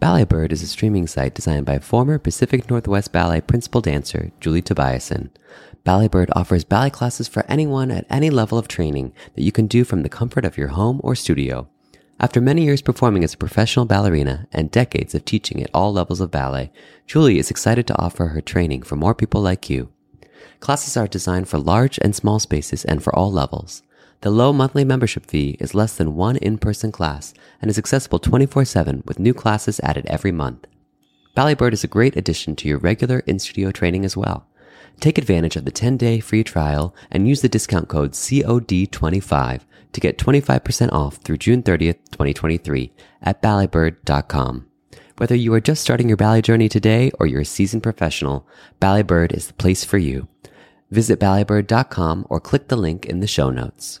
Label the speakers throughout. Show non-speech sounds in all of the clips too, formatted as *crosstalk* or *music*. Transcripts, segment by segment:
Speaker 1: Ballet Bird is a streaming site designed by former Pacific Northwest Ballet principal dancer Julie Tobiason. Ballet Bird offers ballet classes for anyone at any level of training that you can do from the comfort of your home or studio. After many years performing as a professional ballerina and decades of teaching at all levels of ballet, Julie is excited to offer her training for more people like you. Classes are designed for large and small spaces and for all levels. The low monthly membership fee is less than one in-person class and is accessible 24-7 with new classes added every month. Ballet Bird is a great addition to your regular in-studio training as well. Take advantage of the 10-day free trial and use the discount code COD25 to get 25% off through June 30th, 2023 at balletbird.com. Whether you are just starting your ballet journey today or you're a seasoned professional, Ballet Bird is the place for you. Visit balletbird.com or click the link in the show notes.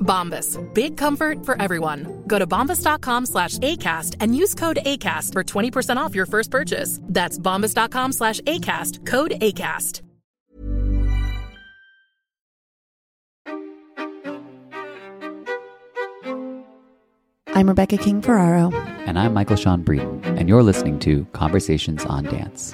Speaker 2: Bombas. Big comfort for everyone. Go to bombas.com slash ACAST and use code ACAST for 20% off your first purchase. That's bombas.com slash ACAST. Code ACAST.
Speaker 3: I'm Rebecca King Ferraro.
Speaker 1: And I'm Michael Sean Breeden, and you're listening to Conversations on Dance.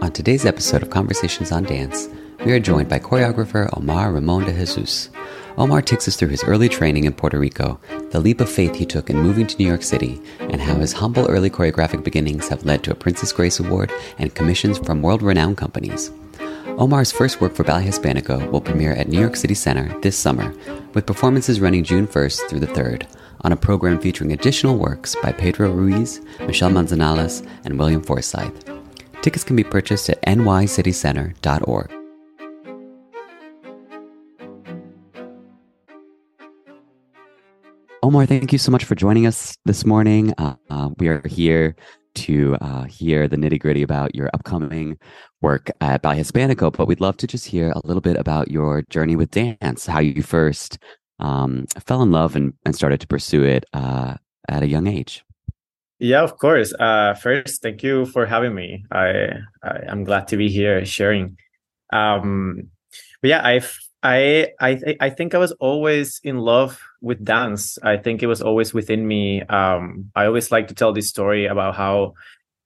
Speaker 1: On today's episode of Conversations on Dance, we are joined by choreographer Omar Román De Jesús. Omar takes us through his early training in Puerto Rico, the leap of faith he took in moving to New York City, and how his humble early choreographic beginnings have led to a Princess Grace Award and commissions from world renowned companies. Omar's first work for Ballet Hispánico will premiere at New York City Center this summer, with performances running June 1st through the 3rd, on a program featuring additional works by Pedro Ruiz, Michelle Manzanales, and William Forsythe. Tickets can be purchased at nycitycenter.org. Omar, thank you so much for joining us this morning. Uh, uh, we are here to uh, hear the nitty gritty about your upcoming work at Ballet Hispánico, but we'd love to just hear a little bit about your journey with dance, how you first um, fell in love and, and started to pursue it uh, at a young age.
Speaker 4: Yeah, of course. Uh, first, thank you for having me. I, I am glad to be here sharing. Um, but yeah, I've I I th- I think I was always in love with dance. I think it was always within me. Um, I always like to tell this story about how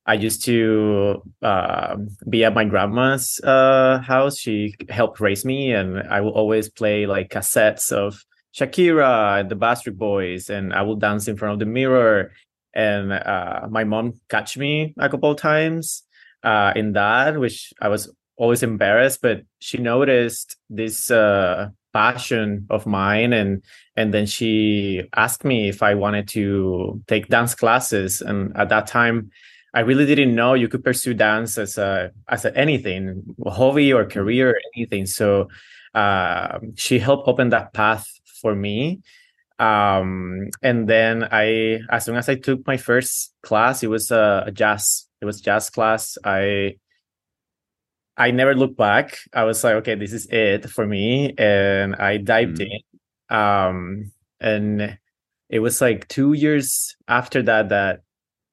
Speaker 4: I used to uh, be at my grandma's uh, house. She helped raise me, and I will always play like cassettes of Shakira and the Backstreet Boys, and I will dance in front of the mirror. And uh, my mom catch me a couple of times uh, in that, which I was always embarrassed, but she noticed this uh, passion of mine, and and then she asked me if I wanted to take dance classes. And at that time, I really didn't know you could pursue dance as a as a anything, hobby or career or anything. So uh, she helped open that path for me. Um, and then I, as soon as I took my first class, it was a, a jazz. It was jazz class. I I never looked back. I was like, okay, this is it for me, and I dived
Speaker 1: Mm.
Speaker 4: in. Um, and it was like two years after that that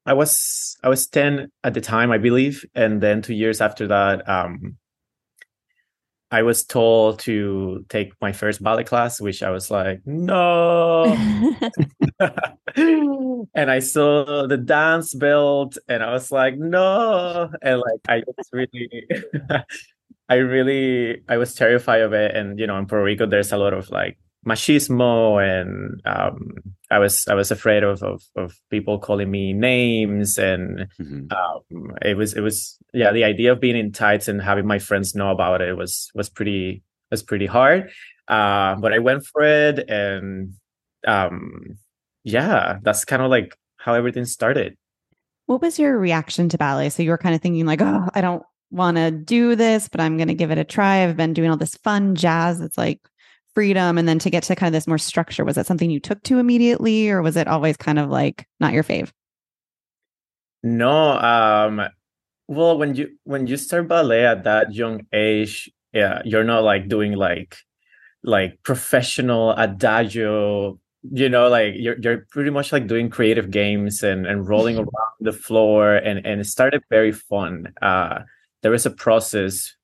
Speaker 4: I was I was ten at the time, I believe, and then two years after that, um, I was told to take my first ballet class, which I was like, no. *laughs* and I saw the dance belt, and I was like, no. And like, I just really, *laughs* I really, I was terrified of it. And you know, in Puerto Rico, there's a lot of like machismo and um, I was I was afraid of, of, of people calling me names and mm-hmm. um, it was it was yeah the idea of being in tights and having my friends know about it was was pretty was pretty hard. Uh, but I went for it and um, yeah that's kind of like how everything started.
Speaker 3: What was your reaction to ballet? So you were kind of thinking like oh I don't want to do this but I'm going to give it a try. I've been doing all this fun jazz. It's like freedom and then to get to kind of this more structure was that something you took to immediately or was it always kind of like not your fave?
Speaker 4: No um well when you when you start ballet at that young age yeah you're not like doing like like professional adagio you know like you're you're pretty much like doing creative games and and rolling *laughs* around the floor and and it started very fun. Uh there was a process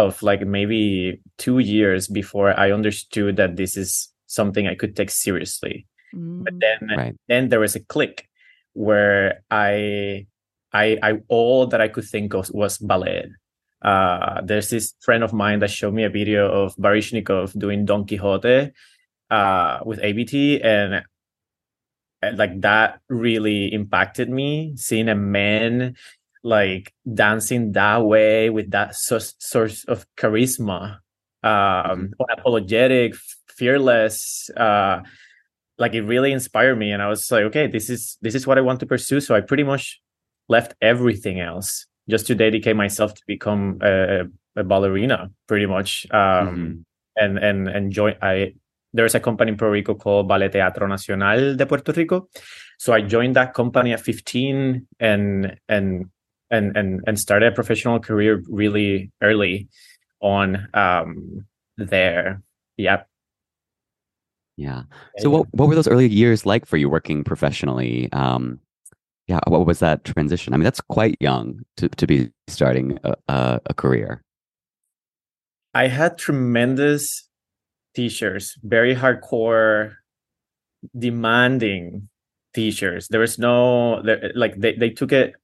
Speaker 4: of like maybe two years before I understood that this is something I could take seriously. Mm. But then right. then there was a click where I I I all that I could think of was ballet. Uh, there's this friend of mine that showed me a video of Baryshnikov doing Don Quixote uh, with ABT, and, and like that really impacted me. Seeing a man like dancing that way with that source, of charisma um mm-hmm. unapologetic fearless uh like it really inspired me and i was like okay this is this is what i want to pursue so i pretty much left everything else just to dedicate myself to become a, a ballerina pretty much um mm-hmm. and and and join i there's a company in Puerto Rico called Ballet Teatro Nacional de Puerto Rico. So I joined that company at 15 and and and and and started a professional career really early on um there. Yep.
Speaker 1: Yeah. So what what were those early years like for you working professionally? Um yeah what was that transition? I mean that's quite young to, to be starting a, a, career.
Speaker 4: I had tremendous teachers very hardcore demanding teachers. There was no there, like they, they took it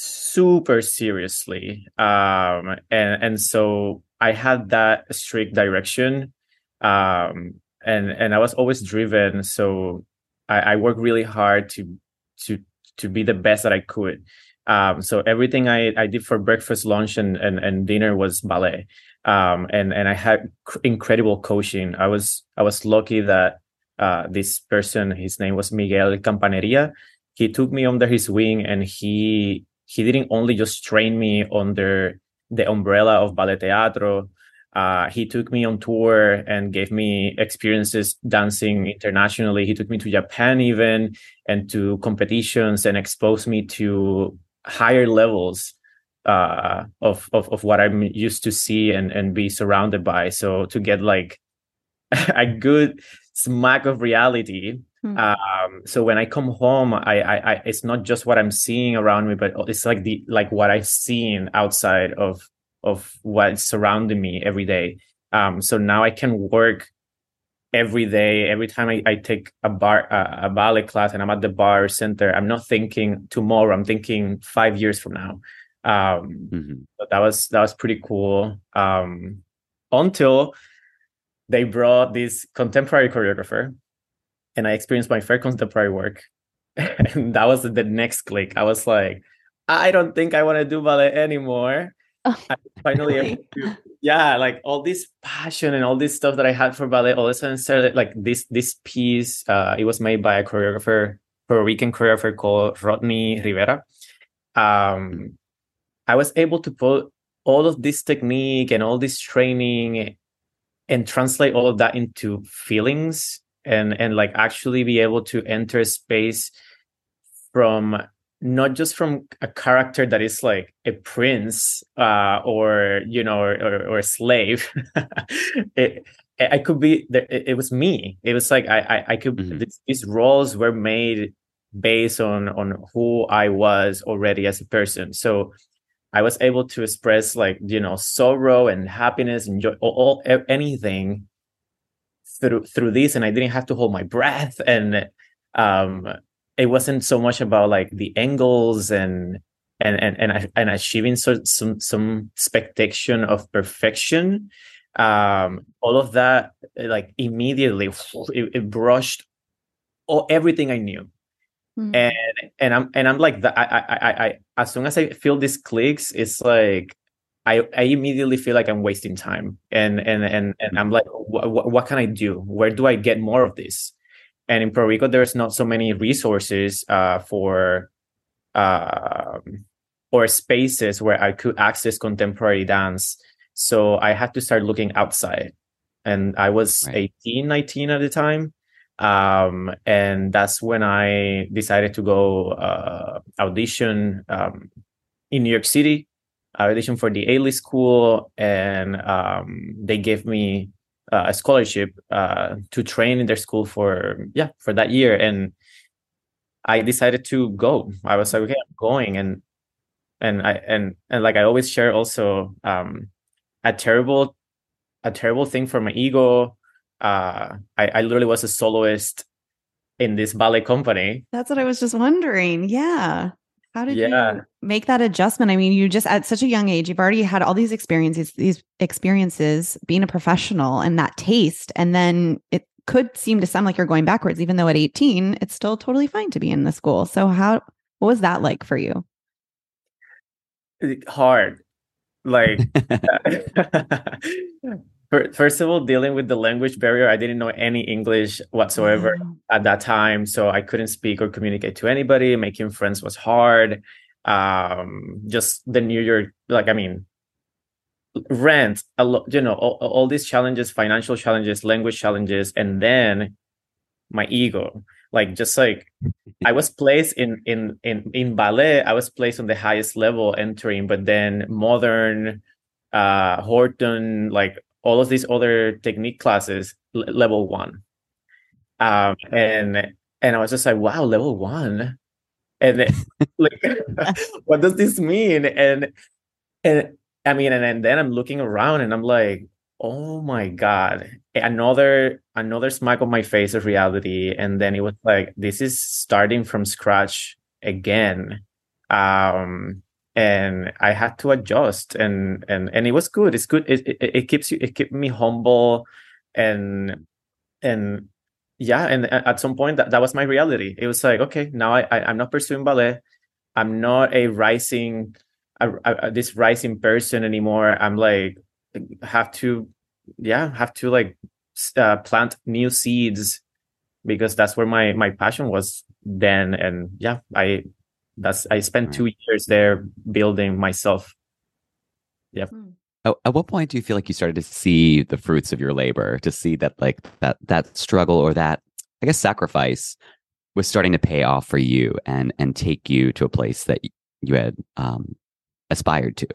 Speaker 4: super seriously um and and so i had that strict direction um and and i was always driven so i i worked really hard to to to be the best that i could. Um so everything i i did for breakfast lunch and and, and dinner was ballet. Um and and i had incredible coaching. I was i was lucky that uh this person his name was miguel campaneria. He took me under his wing and he he didn't only just train me under the umbrella of ballet teatro uh, he took me on tour and gave me experiences dancing internationally. He took me to japan even and to competitions and exposed me to higher levels uh, of, of of what i'm used to see and and be surrounded by. So to get like *laughs* a good smack of reality Hmm. Um, so when I come home, I, I, I, it's not just what I'm seeing around me, but it's like the like what I've seen outside of of what's surrounding me every day. Um, so now I can work every day. Every time I, I take a barre uh, a ballet class and I'm at the barre center, I'm not thinking tomorrow. I'm thinking five years from now. Um, mm-hmm. but that was that was pretty cool. Um, until they brought this contemporary choreographer and I experienced my first contemporary work. *laughs* and that was the next click. I was like, I don't think I want to do ballet anymore. Oh, I finally really? *laughs* yeah, like all this passion and all this stuff that I had for ballet, all of a sudden started like this this piece. Uh, it was made by a choreographer, Puerto Rican choreographer called Rodney Rivera. Um, I was able to put all of this technique and all this training and translate all of that into feelings and and like actually be able to enter space from not just from a character that is like a prince uh, or you know or, or, or a slave. *laughs* It, i could be it, it, was me. It was like i i, I could mm-hmm. these roles were made based on on who i was already as a person. So I was able to express like you know sorrow and happiness and joy, all, all anything through through this, and I didn't have to hold my breath, and um, it wasn't so much about like the angles and and and and, and achieving so, some some expectation of perfection. Um, all of that like immediately it, it brushed all everything I knew Mm-hmm. And and I'm and I'm like that. I, I I I as soon as I feel these clicks, it's like I I immediately feel like I'm wasting time. And and and and I'm like, what what can I do? Where do I get more of this? And in Puerto Rico, there's not so many resources uh, for uh, or spaces where I could access contemporary dance. So I had to start looking outside. And I was right. 18, 19 at the time um, and that's when I decided to go uh, audition um, in New York City. I auditioned for the Ailey School, and um, they gave me uh, a scholarship uh, to train in their school for yeah for that year. And I decided to go. I was like, okay, I'm going, and and I and and like I always share also um, a terrible a terrible thing for my ego uh, I, I literally was a soloist in this ballet company.
Speaker 3: That's what I was just wondering. Yeah. How did yeah. you make that adjustment? I mean, you just at such a young age, you've already had all these experiences, these experiences being a professional and that taste. And then it could seem to sound like you're going backwards, even though at 18, it's still totally fine to be in the school. So how what was that like for you?
Speaker 4: Hard. Like *laughs* *laughs* First of all, dealing with the language barrier, I didn't know any English whatsoever mm. at that time, so I couldn't speak or communicate to anybody. Making friends was hard. Um, just the New York, like I mean, rent, a lot, you know, all, all these challenges, financial challenges, language challenges, and then my ego. Like just like I was placed in in in in ballet, I was placed on the highest level entering, but then modern uh Horton, like all of these other technique classes l- level one. Um and and i was just like wow level one? And *laughs* like *laughs* what does this mean? And and i mean and, and then i'm looking around and i'm like oh my god. Another another smack on my face of reality. And then it was like this is starting from scratch again. Um and I had to adjust and and and it was good. It's good. It it, it keeps you it kept me humble and and yeah and at some point that, that was my reality it was like okay now I, I am not pursuing ballet i'm not a rising a, a, this rising person anymore i'm like have to yeah have to like uh, plant new seeds because that's where my my passion was then and yeah i that's I spent two years there building myself. Yeah. Hmm.
Speaker 1: At what point do you feel like you started to see the fruits of your labor, to see that like that that struggle or that I guess sacrifice was starting to pay off for you and and take you to a place that you had um, aspired to?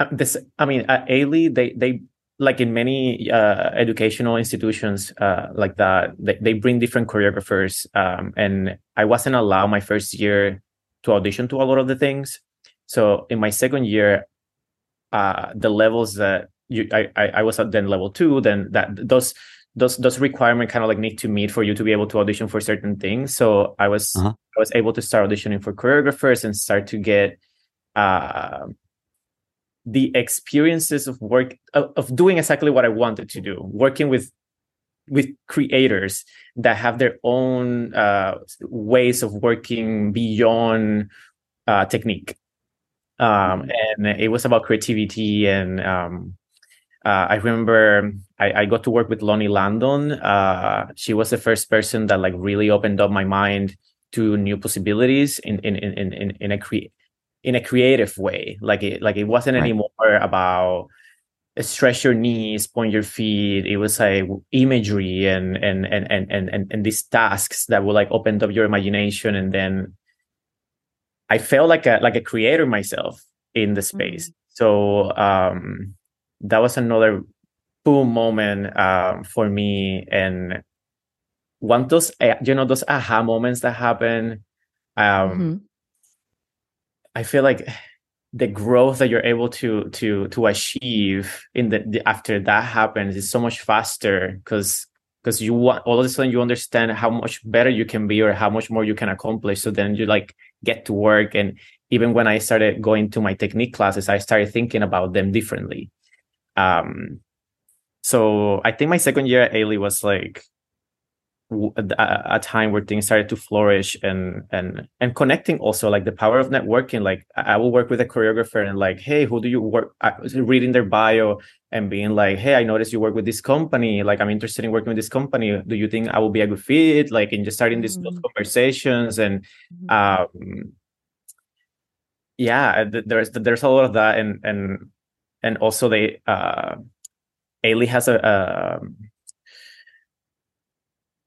Speaker 4: Uh, this, I mean, at Ailey, they they like in many uh, educational institutions uh, like that, they, they, bring different choreographers. Um, and I wasn't allowed my first year to audition to a lot of the things. So in my second year, uh, the levels that you, I, I was at then level two, then that those those those requirements kind of like need to meet for you to be able to audition for certain things. So I was uh-huh. I was able to start auditioning for choreographers and start to get uh, the experiences of work of, of doing exactly what I wanted to do, working with with creators that have their own uh, ways of working beyond uh, technique. Um, and it was about creativity. And um, uh, I remember I, I, got to work with Loni Landon. Uh, she was the first person that like really opened up my mind to new possibilities in in in in, in a create in a creative way. Like it like it wasn't right. anymore about stretch your knees, point your feet. It was like imagery and and and and and and, these tasks that would like open up your imagination. And then I felt like a like a creator myself in the space. Mm-hmm. So um that was another boom moment um for me. And one those eh, you know those aha moments that happen. Um mm-hmm I feel like the growth that you're able to to to achieve in the, the after that happens is so much faster because because you want all of a sudden you understand how much better you can be or how much more you can accomplish. So then you like get to work. And even when i started going to my technique classes i started thinking about them differently. Um so i think my second year at Ailey was like a, time where things started to flourish and and and connecting also like the power of networking. Like i will work with a choreographer and like hey who do you work reading their bio and being like hey i noticed you work with this company. Like i'm interested in working with this company. Do you think i will be a good fit like and just starting these mm-hmm. conversations and mm-hmm. um yeah there's there's a lot of that. And and and also they uh Ailey has a, a um,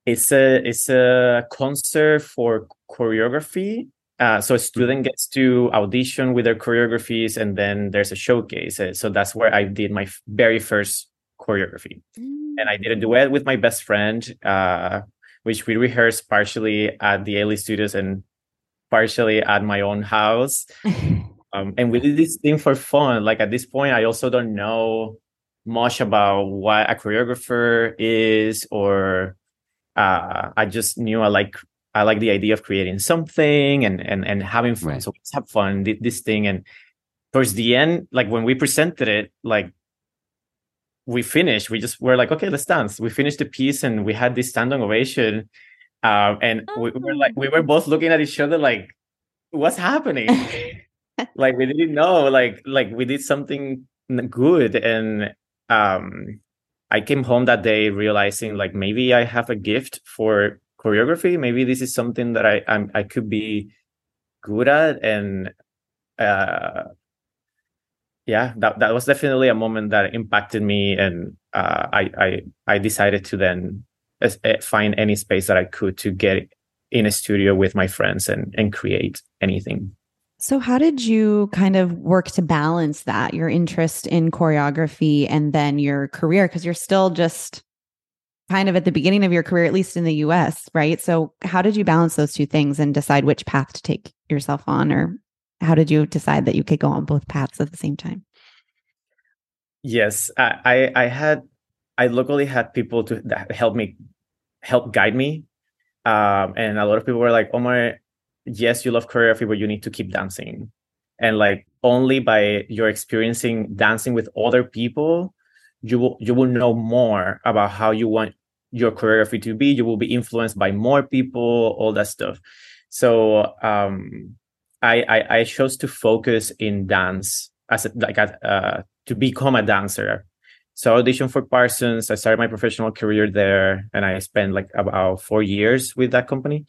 Speaker 4: it's a it's a concert for choreography. Uh, so a student gets to audition with their choreographies, and then there's a showcase. Uh, so that's where I did my very first choreography, mm. and I did a duet with my best friend, uh, which we rehearsed partially at the Ailey Studios and partially at my own house. *laughs* um, and we did this thing for fun. Like at this point, I also don't know much about what a choreographer is or uh, I just knew I like I like the idea of creating something and and and having fun. Right. So let's have fun, did this thing. And towards the end, like when we presented it, like we finished, we just were like, okay, let's dance. We finished the piece and we had this standing ovation. Um, and we were like, we were both looking at each other like, what's happening? *laughs* like we didn't know, like like we did something good. And um I came home that day realizing like maybe I have a gift for choreography. Maybe this is something that I I'm, i could be good at, and uh, yeah, that that was definitely a moment that impacted me, and uh, I I I decided to then uh, find any space that I could to get in a studio with my friends and and create anything.
Speaker 3: So, how did you kind of work to balance that, your interest in choreography and then your career? Because you're still just kind of at the beginning of your career, at least in the US, right? So, how did you balance those two things and decide which path to take yourself on? Or how did you decide that you could go on both paths at the same time?
Speaker 4: Yes, I, I, had, I locally had people to help me, help guide me. Um, and a lot of people were like, Omar, yes, you love choreography, but you need to keep dancing. And like only by your experiencing dancing with other people, you will you will know more about how you want your choreography to be. You will be influenced by more people, all that stuff. So um, I, I, I chose to focus in dance as a, like a, uh, to become a dancer. So I auditioned for Parsons. I started my professional career there, and I spent like about four years with that company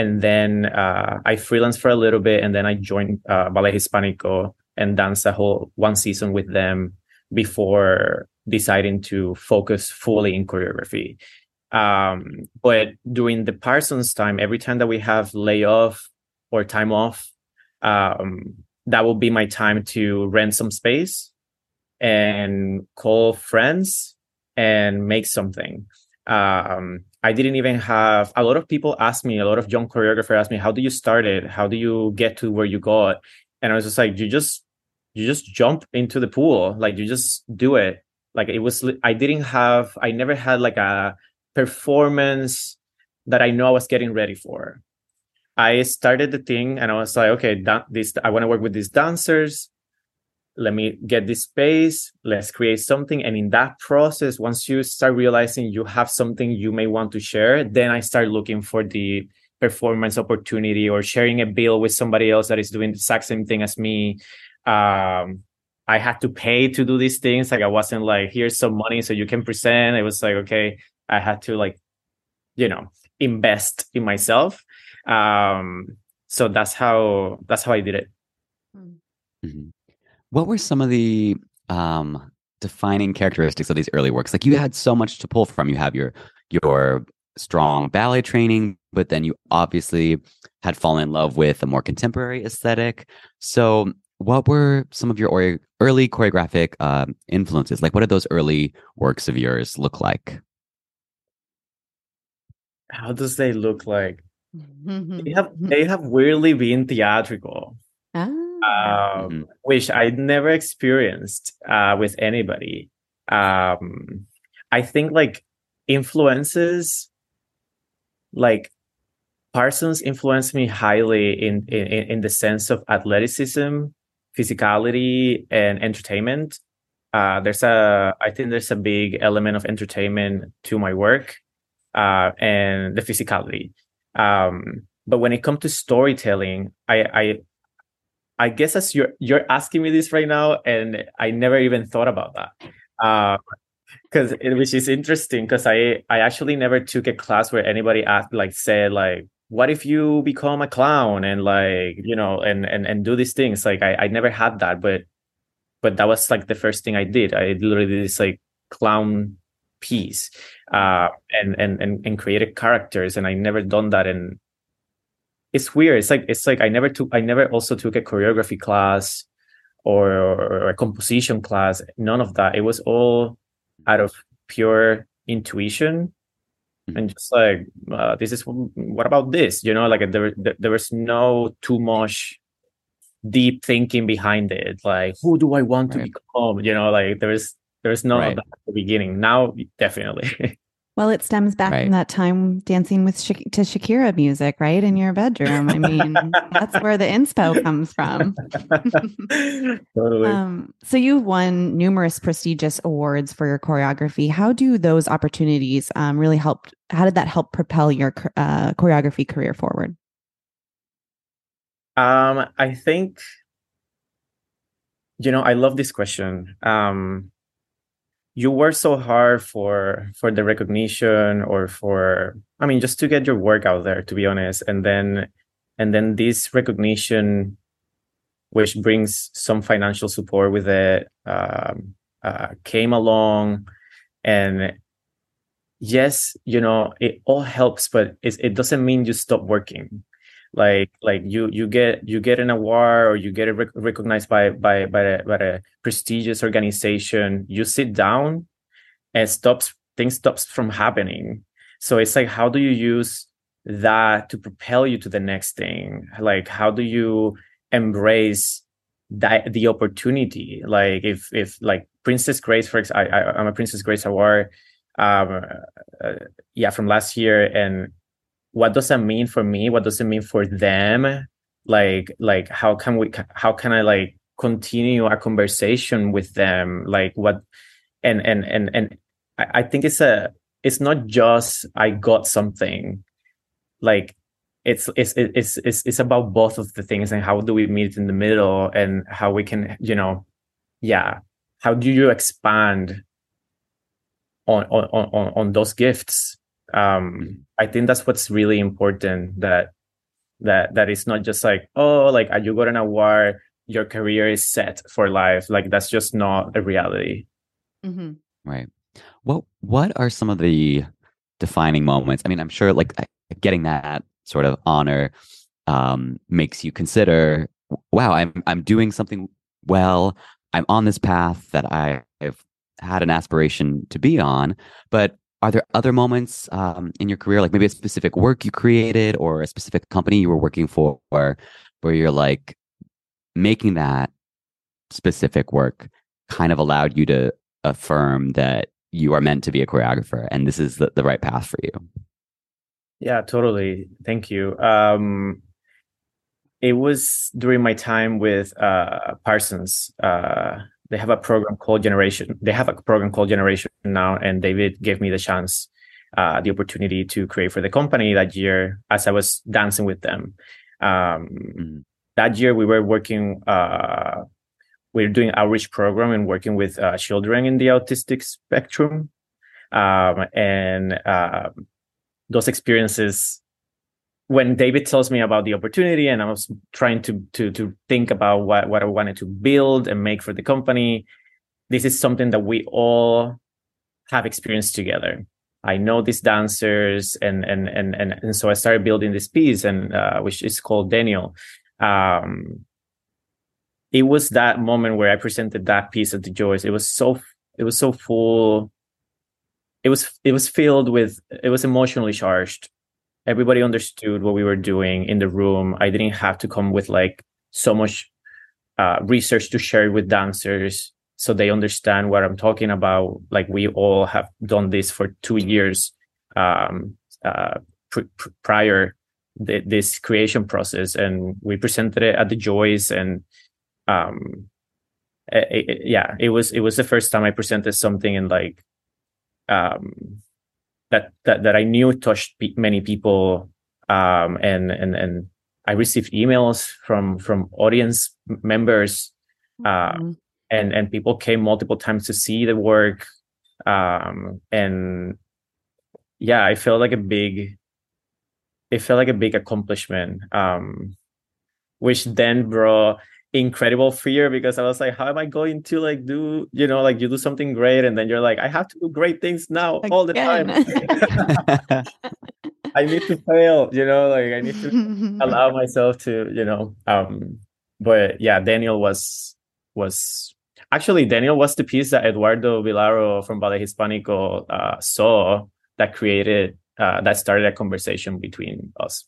Speaker 4: and then uh, I freelanced for a little bit, and then I joined uh, Ballet Hispánico and danced a whole one season with them before deciding to focus fully in choreography. Um, but during the Parsons time, every time that we have layoff or time off, um, that will be my time to rent some space and call friends and make something. Um, I didn't even have a lot of people ask me, a lot of young choreographers ask me, how do you start it? How do you get to where you got? And I was just like, you just you just jump into the pool. Like you just do it. Like it was I didn't have I never had like a performance that I know I was getting ready for. I started the thing and I was like, okay, this I want to work with these dancers let me get this space. Let's create something. And in that process once you start realizing you have something you may want to share then i start looking for the performance opportunity or sharing a bill with somebody else that is doing the exact same thing as me. Um, i had to pay to do these things. Like i wasn't like here's some money so you can present. It was like okay i had to like you know invest in myself. Um, so that's how that's how i did it.
Speaker 1: Mm-hmm. What were some of the um, defining characteristics of these early works? Like you had so much to pull from. You have your your strong ballet training, but then you obviously had fallen in love with a more contemporary aesthetic. So, what were some of your early choreographic uh, influences? Like, what did those early works of yours look like?
Speaker 4: How does they look like? *laughs* they have they have weirdly been theatrical. Ah um, which I never experienced uh, with anybody. Um, I think like influences, like Parsons influenced me highly in in in the sense of athleticism, physicality, and entertainment. Uh, there's a I think there's a big element of entertainment to my work, uh, and the physicality. Um, but when it comes to storytelling, I I I guess as you're you're asking me this right now, and I never even thought about that. because uh, which is interesting because I I actually never took a class where anybody asked like said like what if you become a clown and like you know and and and do these things like I I never had that but but that was like the first thing I did I literally did this like clown piece uh and and and, and created characters and I never done that and it's weird. It's like it's like I never took I never also took a choreography class or, or a composition class. None of that. It was all out of pure intuition mm-hmm. and just like uh, this is what about this you know like there, there, there was no too much deep thinking behind it like who do i want right. to become you know like there's there's none right. of that at the beginning now definitely *laughs*
Speaker 3: Well, it stems back right. from that time dancing with Sha- to Shakira music, right? In your bedroom. I mean, *laughs* that's where the inspo comes from. *laughs* totally. Um, so you've won numerous prestigious awards for your choreography. How do those opportunities um, really help? How did that help propel your uh, choreography career forward?
Speaker 4: Um, I think, you know, I love this question. Um, you work so hard for for the recognition or for i mean just to get your work out there to be honest. And then and then this recognition which brings some financial support with it um, uh, came along. And yes you know it all helps but it, it doesn't mean you stop working like like you you get you get an award or you get it rec- recognized by by by a, by a prestigious organization you sit down and stops things stops from happening. So it's like how do you use that to propel you to the next thing? Like how do you embrace that the opportunity? Like if if like princess grace for example I, I, am a princess grace award um uh, yeah from last year and what does that mean for me? What does it mean for them? Like like how can we how can i like continue a conversation with them? Like what and and and and i think it's a it's not just i got something. Like it's it's it's it's it's about both of the things and how do we meet in the middle and how we can you know yeah how do you expand on on on on those gifts um i think that's what's really important that that that it's not just like oh like you got an award your career is set for life. Like that's just not a reality.
Speaker 1: Mm-hmm. right. What what are some of the defining moments? I mean i'm sure like getting that sort of honor um makes you consider wow i'm i'm doing something well. I'm on this path that i've had an aspiration to be on. But are there other moments um, in your career, like maybe a specific work you created or a specific company you were working for, where you're like making that specific work kind of allowed you to affirm that you are meant to be a choreographer and this is the, the right path for you?
Speaker 4: Yeah, totally. Thank you. Um, it was during my time with uh, Parsons. Uh, they have a program called Generation. They have a program called Generation now, and David gave me the chance, uh, the opportunity to create for the company that year as I was dancing with them. Um, mm-hmm. That year, we were working. Uh, we are doing outreach program and working with uh, children in the autistic spectrum, um, and um, those experiences when David tells me about the opportunity and I was trying to to to think about what what I wanted to build and make for the company, this is something that we all have experienced together. I know these dancers and and and and, and so I started building this piece and uh, which is called Daniel. Um, it was that moment where I presented that piece at the Joyce. It was so it was so full. It was it was filled with it was emotionally charged everybody understood what we were doing in the room i didn't have to come with like so much uh, research to share with dancers so they understand what I'm talking about. Like we all have done this for two years um, uh, pr- pr- prior th- this creation process, and we presented it at the Joyce, and um, it, it, yeah, it was it was the first time I presented something in like um, that that that I knew touched many people, um, and and and I received emails from from audience members. Uh, mm-hmm and and people came multiple times to see the work um and yeah i felt like a big it felt like a big accomplishment um which then brought incredible fear because i was like how am i going to like do you know like you do something great and then you're like i have to do great things now Again. all the time *laughs* i need to fail you know like i need to *laughs* allow myself to you know um but yeah daniel was was Actually, Daniel was the piece that Eduardo Vilaro from Ballet Hispánico uh, saw that created, uh, that started a conversation between us.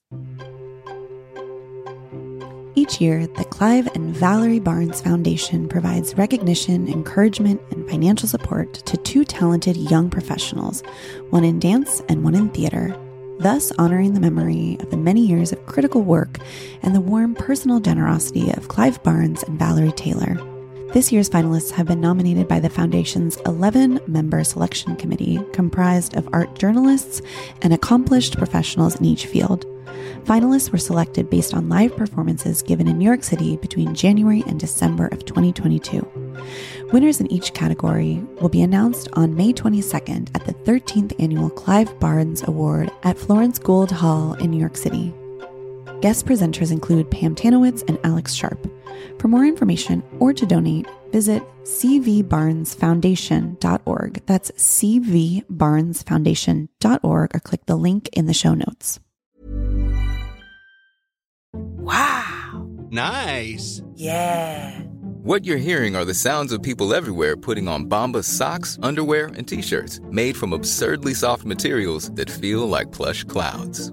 Speaker 5: Each year, the Clive and Valerie Barnes Foundation provides recognition, encouragement, and financial support to two talented young professionals, one in dance and one in theater, thus honoring the memory of the many years of critical work and the warm personal generosity of Clive Barnes and Valerie Taylor. This year's finalists have been nominated by the Foundation's 11 member selection committee, comprised of art journalists and accomplished professionals in each field. Finalists were selected based on live performances given in New York City between January and December of 2022. Winners in each category will be announced on May 22nd at the 13th annual Clive Barnes Award at Florence Gould Hall in New York City. Guest presenters include Pam Tanowitz and Alex Sharp. For more information or to donate, visit cvbarnesfoundation.org. That's cvbarnesfoundation.org or click the link in the show notes.
Speaker 6: Wow.
Speaker 7: Nice.
Speaker 6: Yeah.
Speaker 8: What you're hearing are the sounds of people everywhere putting on Bombas socks, underwear, and t-shirts made from absurdly soft materials that feel like plush clouds.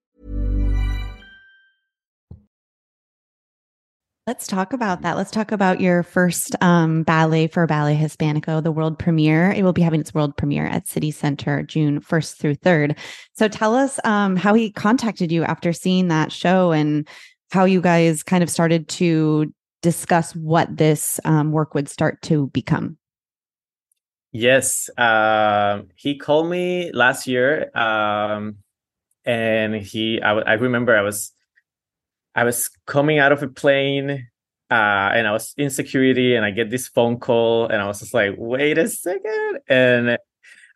Speaker 3: Let's talk about that. Let's talk about your first um, ballet for Ballet Hispánico, the world premiere. It will be having its world premiere at City Center June 1st through 3rd. So tell us um, how he contacted you after seeing that show and how you guys kind of started to discuss what this um, work would start to become.
Speaker 4: Yes, uh, he called me last year, um, and he I, I remember I was I was coming out of a plane uh, and I was in security and I get this phone call and I was just like, wait a second. And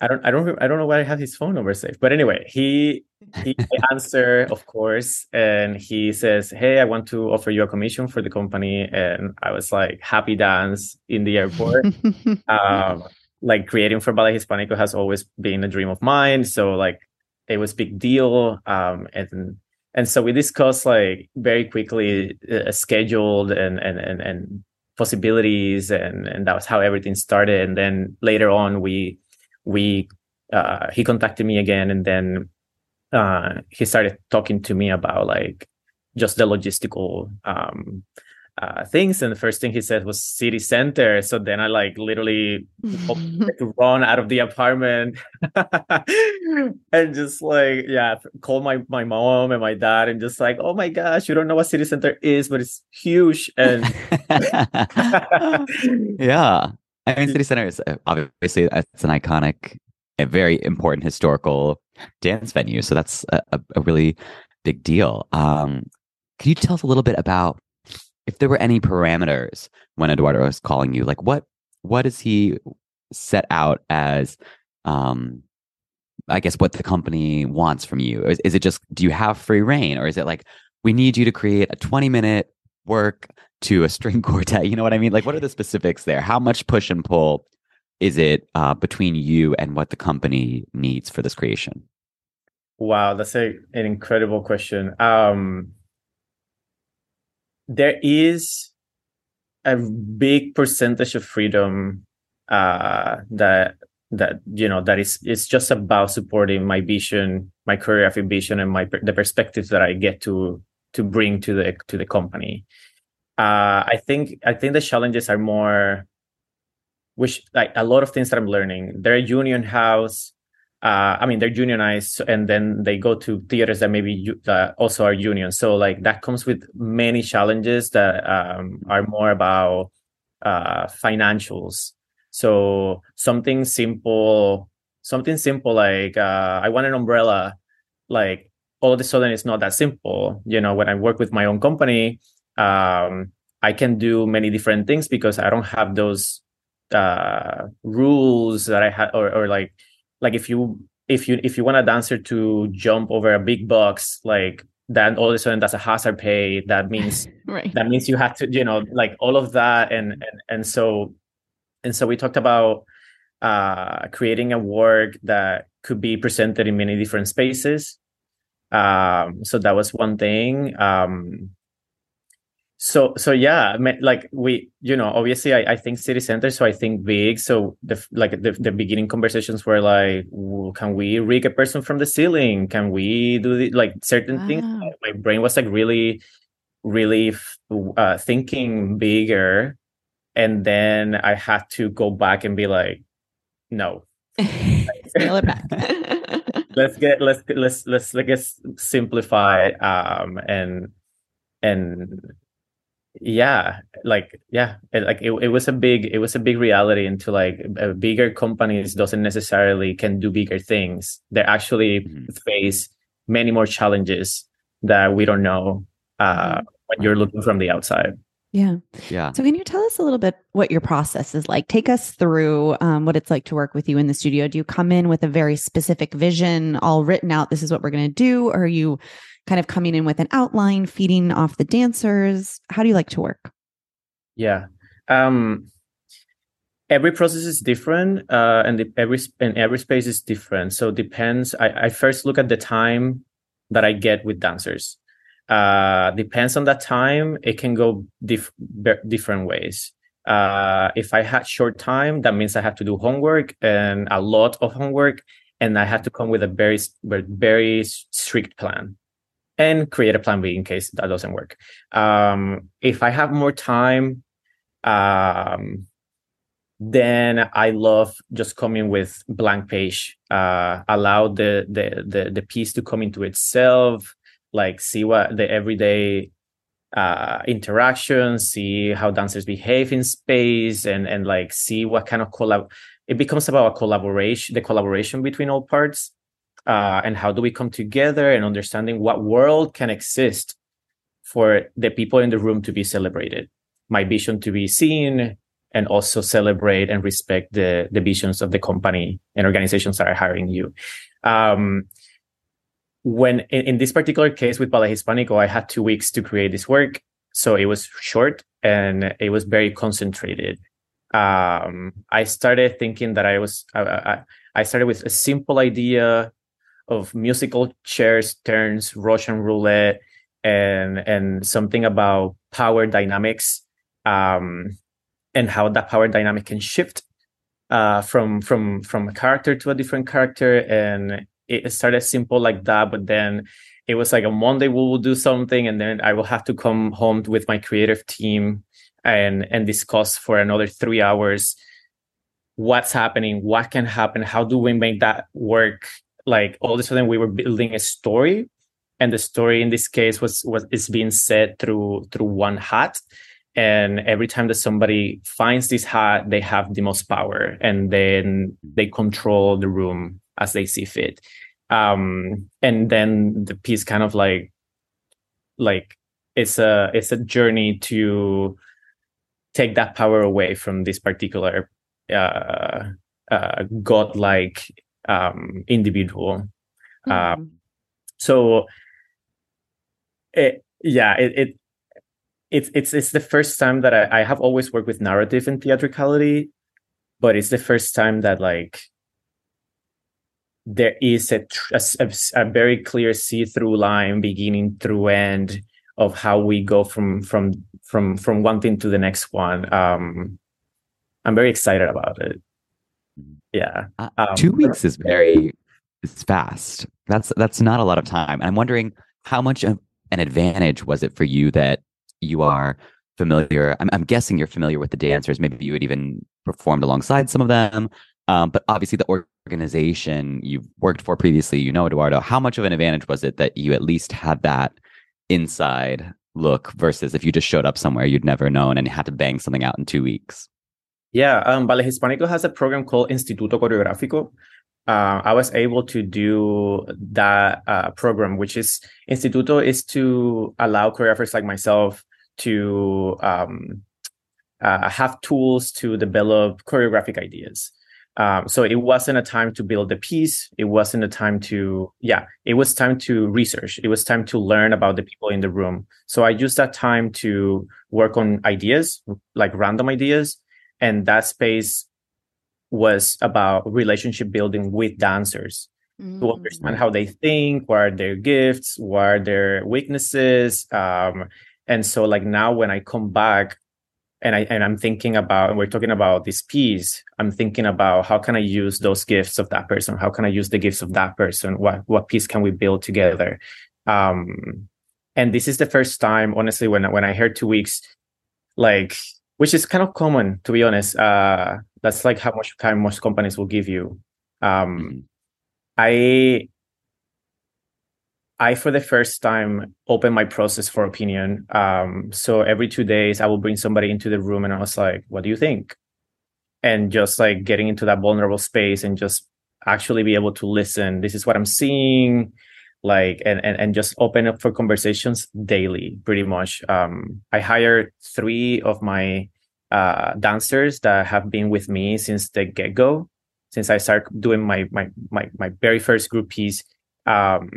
Speaker 4: I don't I don't I don't know why I have his phone number saved. But anyway, he he *laughs* answer, of course, and he says, Hey, I want to offer you a commission for the company. And I was like, happy dance in the airport. *laughs* um, like creating for Ballet Hispánico has always been a dream of mine. So like it was big deal. Um, and and so we discussed like very quickly uh, scheduled and and and and possibilities and and that was how everything started. And then later on we we uh, he contacted me again and then uh, he started talking to me about like just the logistical um, uh, things and the first thing he said was city center. So then i like literally *laughs* run out of the apartment *laughs* and just like yeah call my my mom and my dad and just like oh my gosh you don't know what city center is but it's huge. And *laughs*
Speaker 1: yeah. I mean city center is uh, obviously it's an iconic a very important historical dance venue so that's a, a really big deal. Um
Speaker 7: can you tell us a little bit about if there were any parameters when Eduardo was calling you? Like what what does he set out as um I guess what the company wants from you? Is, is it just do you have free reign or is it like we need you to create a 20 minute work to a string *laughs* quartet? You know what I mean? Like what are the specifics there? How much push and pull is it uh, between you and what the company needs for this creation?
Speaker 4: Wow, that's a, an incredible question. Um, there is a big percentage of freedom uh, that that you know that is it's just about supporting my vision, my choreography vision, and my the perspectives that I get to to bring to the to the company. Uh, I think I think the challenges are more, which like a lot of things that I'm learning. They're a union house uh, I mean, they're unionized, and then they go to theaters that maybe uh, also are union. So like that comes with many challenges that um, are more about uh, financials. So something simple, something simple like uh, I want an umbrella. Like all of a sudden, it's not that simple. You know, when I work with my own company, um, I can do many different things because I don't have those uh, rules that I had, or, or like like if you if you if you want a dancer to jump over a big box like then all of a sudden that's a hazard pay. That *laughs* means
Speaker 3: right.
Speaker 4: that means you have to you know like all of that. And and and so and so we talked about uh creating a work that could be presented in many different spaces. Um so that was one thing. Um so so yeah like we you know obviously i, I think city center so i think big. So the like the, the beginning conversations were like can we rig a person from the ceiling? Can we do the, like certain wow. things my brain was like really really uh, thinking bigger. And then i had to go back and be like no. *laughs*
Speaker 3: Scale it back. *laughs*
Speaker 4: Let's get let's let's let's let's simplify um and and yeah like yeah it, like it, it was a big it was a big reality into like uh, bigger companies doesn't necessarily can do bigger things. They actually mm-hmm. face many more challenges that we don't know uh when you're looking from the outside.
Speaker 3: Yeah.
Speaker 7: Yeah.
Speaker 3: So can you tell us a little bit what your process is like? Take us through um, what it's like to work with you in the studio. Do you come in with a very specific vision all written out this is what we're going to do or are you kind of coming in with an outline, feeding off the dancers? How do you like to work?
Speaker 4: Yeah. Um, every process is different uh, and the, every and every space is different so depends I, I first look at the time that i get with dancers uh, depends on that time it can go dif- different ways uh, if i had short time that means i have to do homework and a lot of homework and i have to come with a very very strict plan and create a plan B in case that doesn't work. Um, if I have more time, um, then I love just coming with blank page. Uh, allow the, the the the piece to come into itself, like see what the everyday uh, interactions, see how dancers behave in space, and and like see what kind of collab. It becomes about a collaboration, the collaboration between all parts uh, and how do we come together and understanding what world can exist for the people in the room to be celebrated? My vision to be seen and also celebrate and respect the, the visions of the company and organizations that are hiring you. Um, when in, in, this particular case with Ballet Hispánico i had two weeks to create this work. So it was short and it was very concentrated. Um, i started thinking that i was I, I started with a simple idea of musical chairs turns, Russian roulette, and and something about power dynamics, um, and how that power dynamic can shift uh, from from from a character to a different character. And it started simple like that, but then it was like a Monday we will do something, and then I will have to come home with my creative team and and discuss for another three hours what's happening, what can happen, how do we make that work like all of a sudden we were building a story and the story in this case was was is being said through through one hat. And every time that somebody finds this hat they have the most power and then they control the room as they see fit. Um and then the piece kind of like like it's a it's a journey to take that power away from this particular uh, uh, godlike um, individual.
Speaker 3: Mm-hmm.
Speaker 4: Um, so, it, yeah, it, it it's it's it's the first time that I, I have always worked with narrative and theatricality, but it's the first time that like there is a, tr- a, a, a very clear see-through line beginning through end of how we go from from from from one thing to the next one. Um, I'm very excited about it. Yeah,
Speaker 7: Uh,
Speaker 4: um,
Speaker 7: Two weeks is very it's fast. That's that's not a lot of time. I'm wondering how much of an advantage was it for you that you are familiar. I'm, I'm guessing you're familiar with the dancers. Maybe you had even performed alongside some of them. Um, but obviously, the organization you've worked for previously, you know, Eduardo. How much of an advantage was it that you at least had that inside look versus if you just showed up somewhere you'd never known and had to bang something out in two weeks?
Speaker 4: Yeah, um, Ballet Hispánico has a program called Instituto Coreográfico. Uh, I was able to do that uh, program, which is Instituto is to allow choreographers like myself to um, uh, have tools to develop choreographic ideas. Um, so it wasn't a time to build a piece. It wasn't a time to, yeah, it was time to research. It was time to learn about the people in the room. So I used that time to work on ideas, like random ideas. And that space was about relationship building with dancers to understand how they think, what are their gifts, what are their weaknesses. Um, and so like now when I come back and I and I'm thinking about and we're talking about this piece, I'm thinking about how can I use those gifts of that person? How can I use the gifts of that person? What what piece can we build together? Um, and this is the first time, honestly, when when I heard two weeks, like which is kind of common to be honest. Uh, that's like how much time most companies will give you. Um, I I for the first time opened my process for opinion. Um, so every two days I will bring somebody into the room and I was like, what do you think? And just like getting into that vulnerable space and just actually be able to listen. This is what I'm seeing. Like and and, and just open up for conversations daily, pretty much. Um, I hired three of my uh dancers that have been with me since the get-go, since I started doing my my my my very first group piece. Um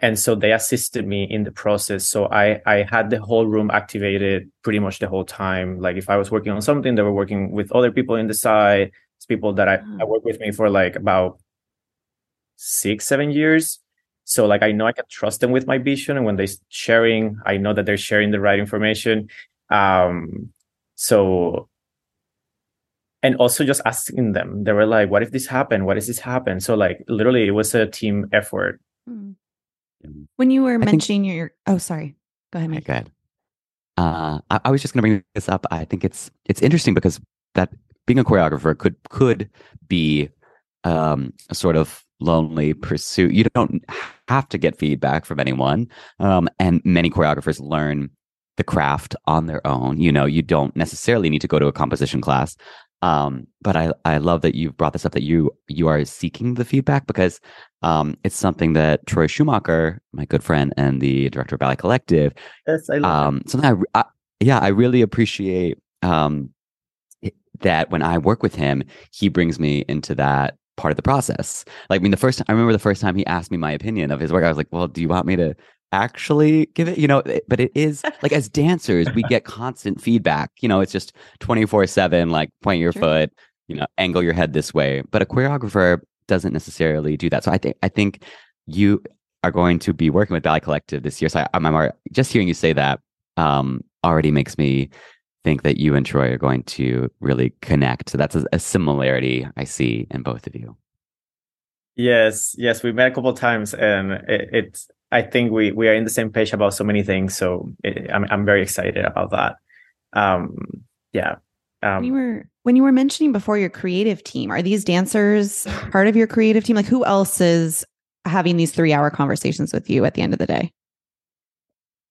Speaker 4: and so they assisted me in the process. So i i had the whole room activated pretty much the whole time. Like if i was working on something they were working with other people in the side it's people that i, I work with me for like about six seven years so like i know i can trust them with my vision and when they're sharing i know that they're sharing the right information um so and also just asking them they were like what if this happened what does this happen so like literally it was a team effort
Speaker 3: When you were
Speaker 7: I think-
Speaker 3: mentioning your, oh, sorry, go ahead.
Speaker 7: Okay,
Speaker 3: Mike.
Speaker 7: good. Uh, I, I was just going to bring this up. I think it's it's interesting because that being a choreographer could could be um, a sort of lonely pursuit. You don't have to get feedback from anyone, um, and many choreographers learn the craft on their own. You know, you don't necessarily need to go to a composition class. Um, but I I love that you've brought this up that you you are seeking the feedback because um, it's something that Troy Schumacher, my good friend and the director of Ballet Collective,
Speaker 4: yes i love
Speaker 7: um, something I, I yeah I really appreciate um, that when I work with him, he brings me into that part of the process. Like I mean, the first I remember the first time he asked me my opinion of his work, I was like, "Well, do you want me to actually give it?" You know, but it is *laughs* like as dancers, we get constant feedback. You know, it's just twenty four seven. Like point your
Speaker 3: Sure.
Speaker 7: foot, you know, angle your head this way. But a choreographer doesn't necessarily do that. So I think I think you are going to be working with Ballet Collective this year. So I, I'm, I'm just hearing you say that um, already makes me think that you and Troy are going to really connect. So that's a, a similarity I see in both of you.
Speaker 4: Yes, yes, we met a couple of times, and it, it's. I think we we are in the same page about so many things. So it, I'm I'm very excited about that. Um, yeah.
Speaker 3: when you
Speaker 4: Um,
Speaker 3: were when you were mentioning before your creative team, are these dancers part of your creative team? Like who else is having these three hour conversations with you at the end of the day?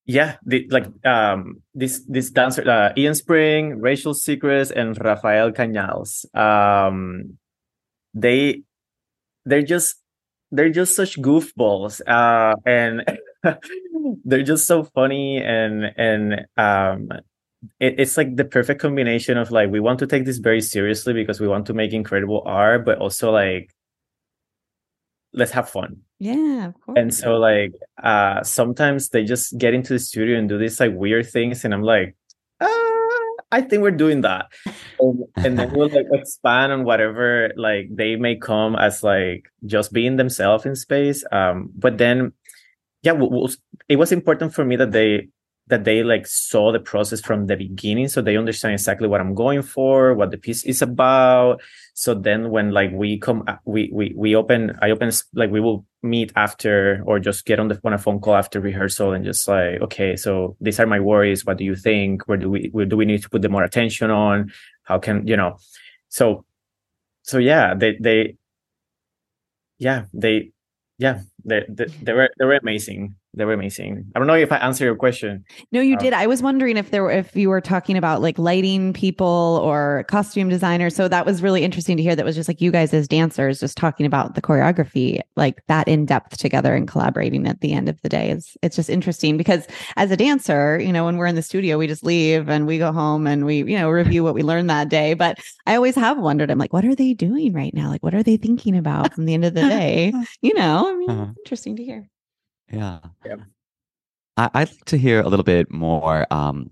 Speaker 4: Yeah, the, like um, this this dancer, uh, Ian Spring, Rachel Secrets, and Rafael Cañals. Um, they they're just they're just such goofballs, uh, and *laughs* they're just so funny and and um it, it's like the perfect combination of like we want to take this very seriously because we want to make incredible art but also like let's have fun
Speaker 3: Yeah, of course.
Speaker 4: and so like uh sometimes they just get into the studio and do these like weird things and i'm like ah, i think we're doing that *laughs* and, and then we'll like expand on whatever like they may come as like just being themselves in space um but then yeah w- w- it was important for me that they that they like saw the process from the beginning so they understand exactly what i'm going for what the piece is about. So then when like we come uh, we we we open i open like we will meet after or just get on the on a phone call after rehearsal and just like okay so these are my worries. What do you think? Where do we where do we need to put the more attention on? How can you know? So so yeah they they yeah they yeah they they, they were they were amazing they were amazing i don't know if i answered your question
Speaker 3: No, you
Speaker 4: Um,
Speaker 3: did. I was wondering if there were if you were talking about like lighting people or costume designers. So that was really interesting to hear. That was just like you guys as dancers just talking about the choreography, like that in depth together and collaborating at the end of the day. It's it's just interesting because as a dancer, you know, when we're in the studio, we just leave and we go home and we, you know, review what we learned that day. But I always have wondered, I'm like, what are they doing right now? Like, what are they thinking about from the end of the *laughs* day? You know, I mean,
Speaker 7: Uh-huh.
Speaker 3: interesting to hear.
Speaker 7: Yeah.
Speaker 4: Yeah.
Speaker 7: I, I'd like to hear a little bit more. Um,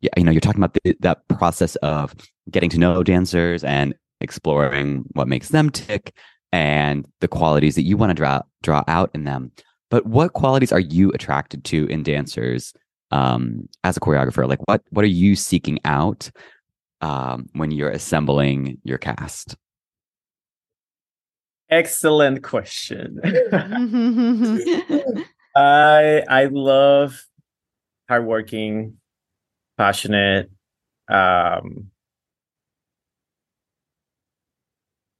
Speaker 7: yeah, you know, you're talking about the, that process of getting to know dancers and exploring what makes them tick and the qualities that you want to draw draw out in them. But what qualities are you attracted to in dancers um, as a choreographer? Like, what what are you seeking out um, when you're assembling your cast?
Speaker 4: Excellent question *laughs* *laughs* I I love hardworking, passionate. Um,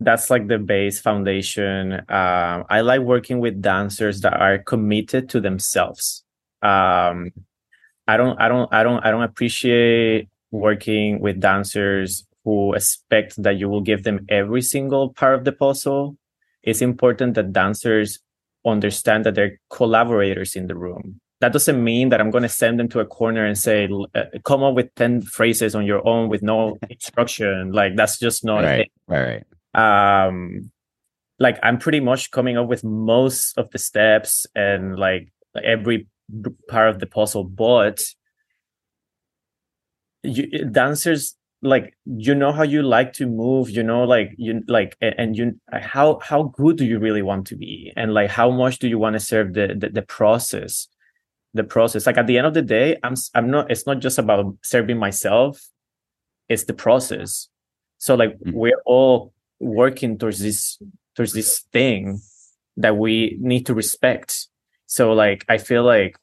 Speaker 4: that's like the base foundation. Um, I like working with dancers that are committed to themselves. Um, I don't, I don't, I don't, I don't appreciate working with dancers who expect that you will give them every single part of the puzzle. It's important that dancers understand that they're collaborators in the room. That doesn't mean that I'm going to send them to a corner and say, uh, "Come up with ten phrases on your own with no *laughs* instruction." Like that's just not
Speaker 7: right, right, right.
Speaker 4: Um, like I'm pretty much coming up with most of the steps and like every part of the puzzle, but you dancers like you know how you like to move you know like you like and you how how good do you really want to be? And like how much do you want to serve the, the the process? The process. Like at the end of the day i'm i'm not it's not just about serving myself. It's the process. So like
Speaker 7: Mhm.
Speaker 4: we're all working towards this towards this thing that we need to respect. So like i feel like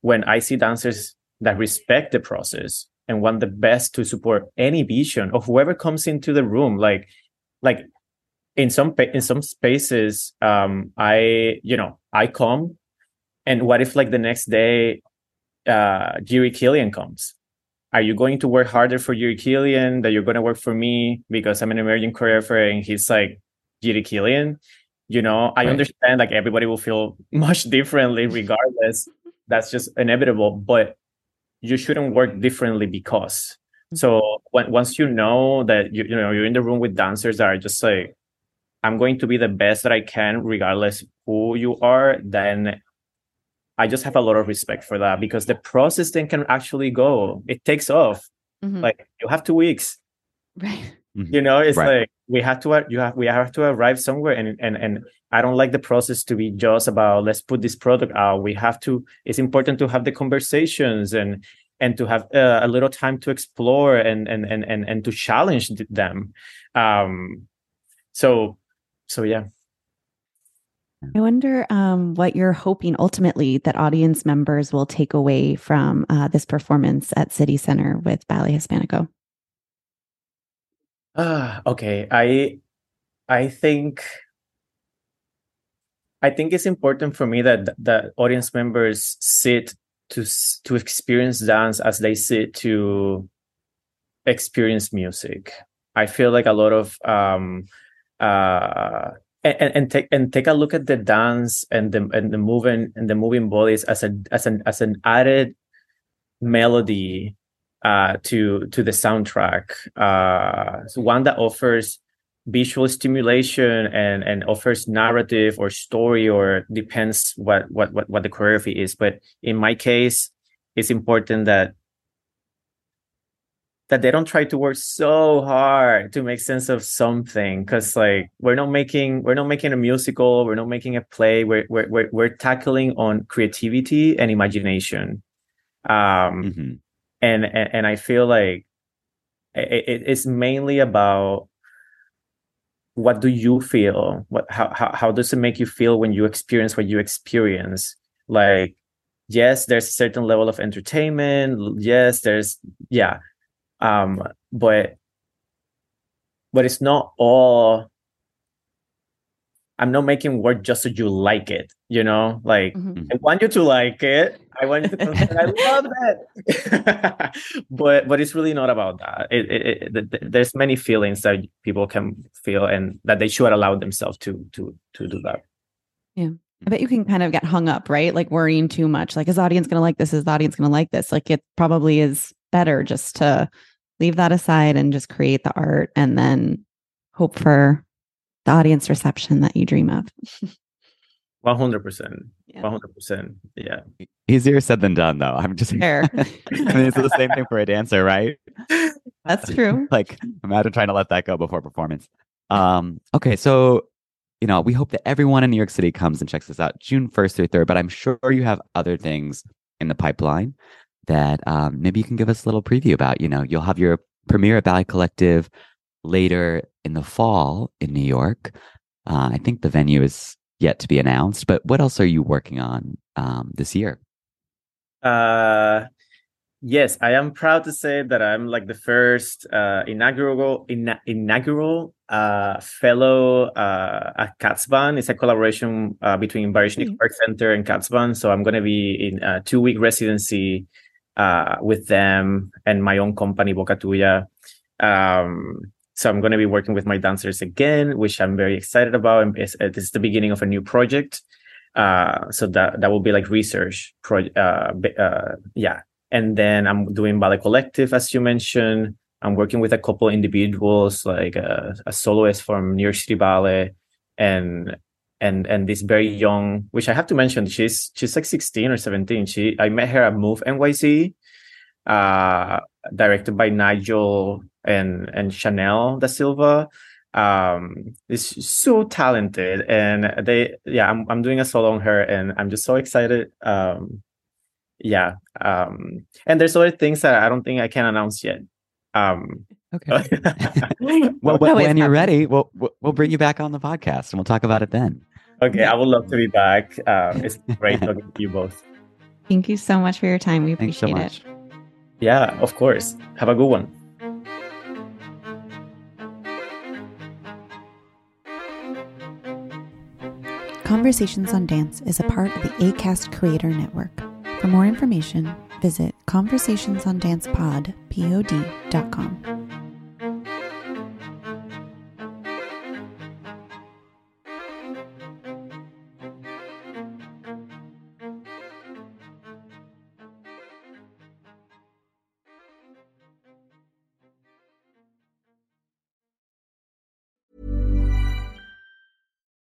Speaker 4: when i see dancers that respect the process and want the best to support any vision of whoever comes into the room. Like like in some in some spaces um i you know i come and what if like the next day uh Jiri Kylian comes? Are you going to work harder for Jiri Kylian that you're going to work for me because I'm an emerging choreographer and he's like Jiri Kylian? You know I
Speaker 7: Right.
Speaker 4: understand like everybody will feel *laughs* much differently regardless. That's just inevitable but you shouldn't work differently because so when, once you know that you, you know you're in the room with dancers that are just like i'm going to be the best that i can regardless who you are then i just have a lot of respect for that because the process then can actually go it takes off
Speaker 3: Mhm.
Speaker 4: like you have two weeks
Speaker 3: right.
Speaker 4: You know it's
Speaker 7: Right.
Speaker 4: like we have to you have we have to arrive somewhere and and and i don't like the process to be just about let's put this product out we have to it's important to have the conversations and and to have uh, a little time to explore and and and and, and to challenge them um so so yeah
Speaker 3: I wonder um, what you're hoping ultimately that audience members will take away from uh, this performance at City Center with Ballet Hispánico.
Speaker 4: Ah, okay. I I think I think it's important for me that the audience members sit to to experience dance as they sit to experience music. I feel like a lot of um uh and, and take and take a look at the dance and the and the moving and the moving bodies as a as an as an added melody uh, to to the soundtrack. Uh, so one that offers visual stimulation and and offers narrative or story or depends what what what, what the choreography is. But in my case, it's important that that they don't try to work so hard to make sense of something because like we're not making we're not making a musical we're not making a play we're we're we're, we're tackling on creativity and imagination um
Speaker 7: Mm-hmm.
Speaker 4: And, and and i feel like it, it's mainly about what do you feel? What how, how how does it make you feel when you experience what you experience? Like yes there's a certain level of entertainment yes there's yeah um but but it's not all i'm not making work just so you like it you know like
Speaker 3: Mhm.
Speaker 4: i want you to like it i want you to *laughs* i love it *laughs* but but it's really not about that it, it, it, th- th- there's many feelings that people can feel and that they should allow themselves to to to do that Yeah.
Speaker 3: I bet you can kind of get hung up, right? Like worrying too much. Like, is the audience going to like this? Is the audience going to like this? Like, it probably is better just to leave that aside and just create the art and then hope for the audience reception that you dream of. *laughs*
Speaker 4: 100%
Speaker 3: Yeah.
Speaker 4: 100% yeah
Speaker 7: Easier said than done, though. I'm just.
Speaker 3: Fair. *laughs*
Speaker 7: I mean, it's the same thing for a dancer, right?
Speaker 3: That's true. *laughs*
Speaker 7: like imagine trying to let that go before performance. Um, okay, so you know, we hope that everyone in New York City comes and checks this out June 1st through 3rd, but I'm sure you have other things in the pipeline that um, maybe you can give us a little preview about. You know, you'll have your premiere at Ballet Collective later in the fall in New York. Uh, I think the venue is yet to be announced, but what else are you working on um, this year?
Speaker 4: Uh, yes, I am proud to say that I'm like the first uh, inaugural ina- inaugural uh, fellow uh, at Kaatsbaan. It's a collaboration uh, between Baryshnik
Speaker 3: Mm.
Speaker 4: Art Center and Kaatsbaan. So I'm going to be in a two week residency uh, with them and my own company Boca Tuya. Um, so I'm going to be working with my dancers again, which I'm very excited about. And it's, it's the beginning of a new project. Uh, so that that will be like research pro uh, uh yeah and then i'm doing ballet collective as you mentioned i'm working with a couple individuals like uh, a soloist from new york city ballet and and and this very young which i have to mention she's she's like 16 or 17 she i met her at move nyc uh directed by nigel and and chanel da silva um is so talented and they yeah I'm, I'm doing a solo on her and i'm just so excited um yeah um and there's other things that i don't think i can announce yet um
Speaker 7: Okay. *laughs*
Speaker 4: well,
Speaker 7: Well,
Speaker 3: No,
Speaker 7: when, you're
Speaker 3: happening.
Speaker 7: ready, we'll we'll we'll bring you back on the podcast and we'll talk about it then.
Speaker 4: okay i would love to be back um it's great talking to you both
Speaker 3: Thank you so much for your time. We
Speaker 7: Thanks so
Speaker 3: appreciate
Speaker 7: much.
Speaker 3: it.
Speaker 4: yeah of course have a good one
Speaker 5: Conversations on Dance is a part of the ACAST Creator Network. For more information, visit conversationsondancepod.com.